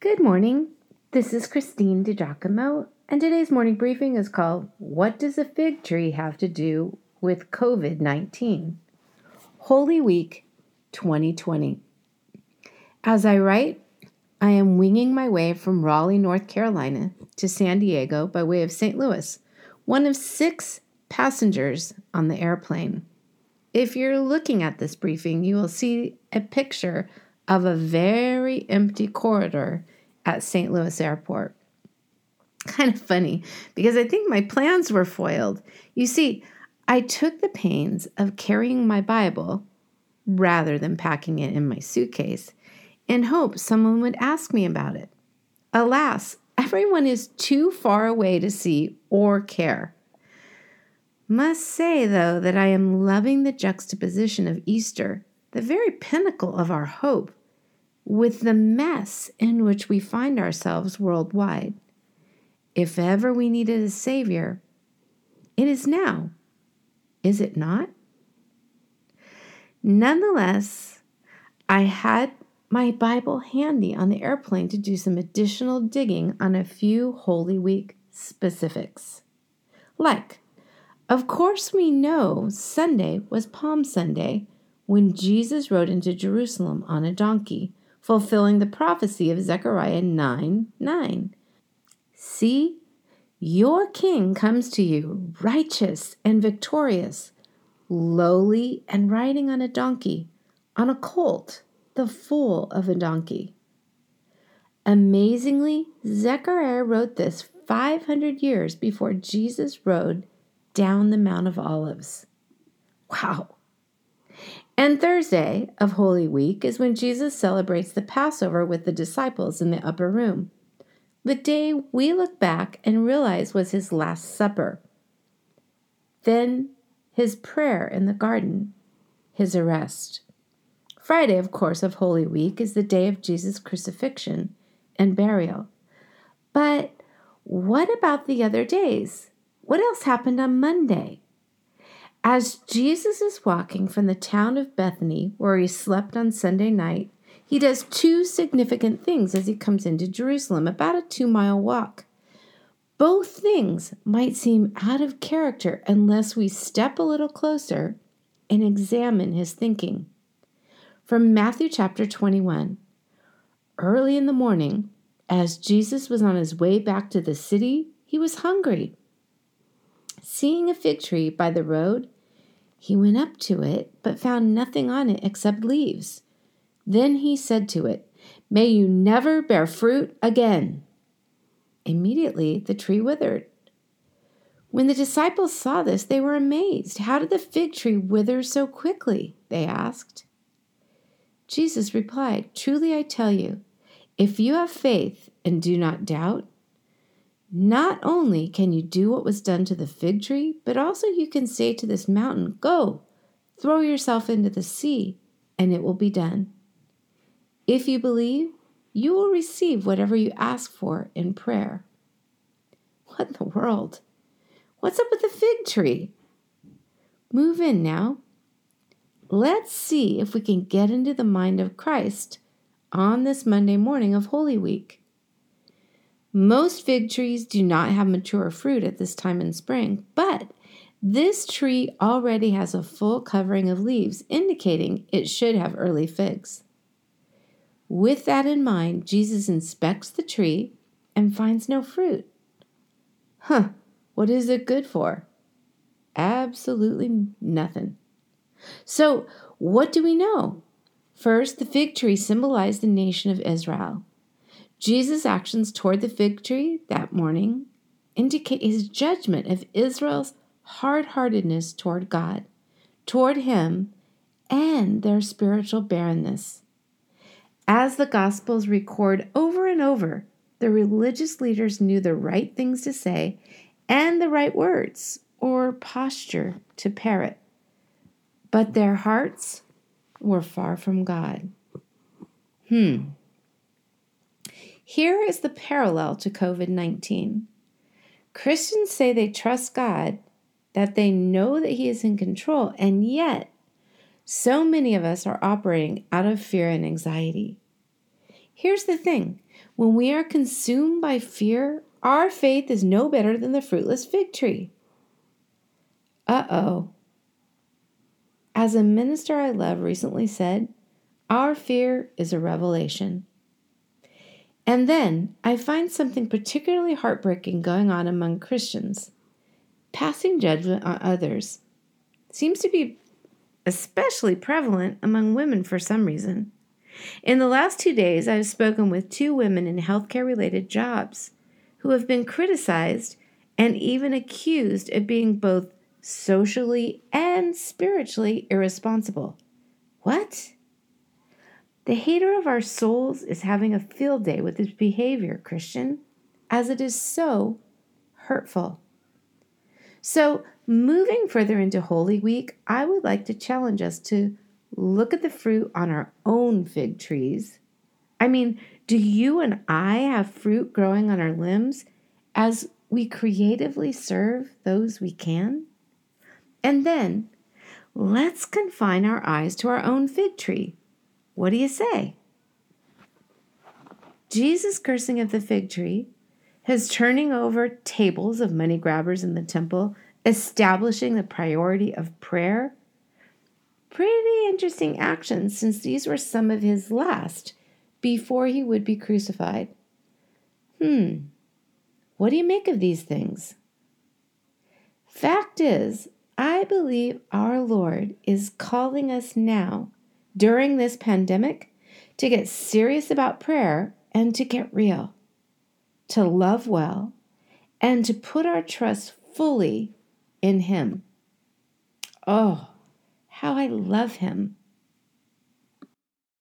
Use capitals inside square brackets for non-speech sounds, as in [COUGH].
Good morning. This is Christine DiGiacomo, and today's morning briefing is called What Does a Fig Tree Have to Do with COVID 19? Holy Week 2020. As I write, I am winging my way from Raleigh, North Carolina to San Diego by way of St. Louis, one of six passengers on the airplane. If you're looking at this briefing, you will see a picture of a very empty corridor at St. Louis Airport. [LAUGHS] Kind of funny because I think my plans were foiled. You see, I took the pains of carrying my Bible rather than packing it in my suitcase in hopes someone would ask me about it. Alas, [LAUGHS] everyone is too far away to see or care. Must say, though, that I am loving the juxtaposition of Easter, the very pinnacle of our hope, with the mess in which we find ourselves worldwide. If ever we needed a Savior, it is now, is it not? Nonetheless, I had my Bible handy on the airplane to do some additional digging on a few Holy Week specifics. Like, of course, we know Sunday was Palm Sunday when Jesus rode into Jerusalem on a donkey fulfilling the prophecy of Zechariah 9 9. See, your king comes to you, righteous and victorious, lowly and riding on a donkey, on a colt, the foal of a donkey. Amazingly, Zechariah wrote this 500 years before Jesus rode down the Mount of Olives. Wow. And Thursday of Holy Week is when Jesus celebrates the Passover with the disciples in the upper room. The day we look back and realize was his Last Supper. Then his prayer in the garden, his arrest. Friday, of course, of Holy Week is the day of Jesus' crucifixion and burial. But what about the other days? What else happened on Monday? As Jesus is walking from the town of Bethany, where he slept on Sunday night, he does two significant things as he comes into Jerusalem, about a two mile walk. Both things might seem out of character unless we step a little closer and examine his thinking. From Matthew chapter 21 Early in the morning, as Jesus was on his way back to the city, he was hungry. Seeing a fig tree by the road, he went up to it, but found nothing on it except leaves. Then he said to it, May you never bear fruit again. Immediately the tree withered. When the disciples saw this, they were amazed. How did the fig tree wither so quickly? They asked. Jesus replied, Truly I tell you, if you have faith and do not doubt, not only can you do what was done to the fig tree, but also you can say to this mountain, Go, throw yourself into the sea, and it will be done. If you believe, you will receive whatever you ask for in prayer. What in the world? What's up with the fig tree? Move in now. Let's see if we can get into the mind of Christ on this Monday morning of Holy Week. Most fig trees do not have mature fruit at this time in spring, but this tree already has a full covering of leaves, indicating it should have early figs. With that in mind, Jesus inspects the tree and finds no fruit. Huh, what is it good for? Absolutely nothing. So, what do we know? First, the fig tree symbolized the nation of Israel. Jesus' actions toward the fig tree that morning indicate his judgment of Israel's hard heartedness toward God, toward Him, and their spiritual barrenness. As the Gospels record over and over, the religious leaders knew the right things to say and the right words or posture to parrot, but their hearts were far from God. Hmm. Here is the parallel to COVID 19. Christians say they trust God, that they know that He is in control, and yet so many of us are operating out of fear and anxiety. Here's the thing When we are consumed by fear, our faith is no better than the fruitless fig tree. Uh oh. As a minister I love recently said, our fear is a revelation. And then I find something particularly heartbreaking going on among Christians. Passing judgment on others seems to be especially prevalent among women for some reason. In the last two days, I have spoken with two women in healthcare related jobs who have been criticized and even accused of being both socially and spiritually irresponsible. What? The hater of our souls is having a field day with his behavior, Christian, as it is so hurtful. So, moving further into Holy Week, I would like to challenge us to look at the fruit on our own fig trees. I mean, do you and I have fruit growing on our limbs as we creatively serve those we can? And then let's confine our eyes to our own fig tree. What do you say? Jesus' cursing of the fig tree, his turning over tables of money grabbers in the temple, establishing the priority of prayer. Pretty interesting actions since these were some of his last before he would be crucified. Hmm, what do you make of these things? Fact is, I believe our Lord is calling us now, during this pandemic, to get serious about prayer and to get real, to love well, and to put our trust fully in Him. Oh, how I love Him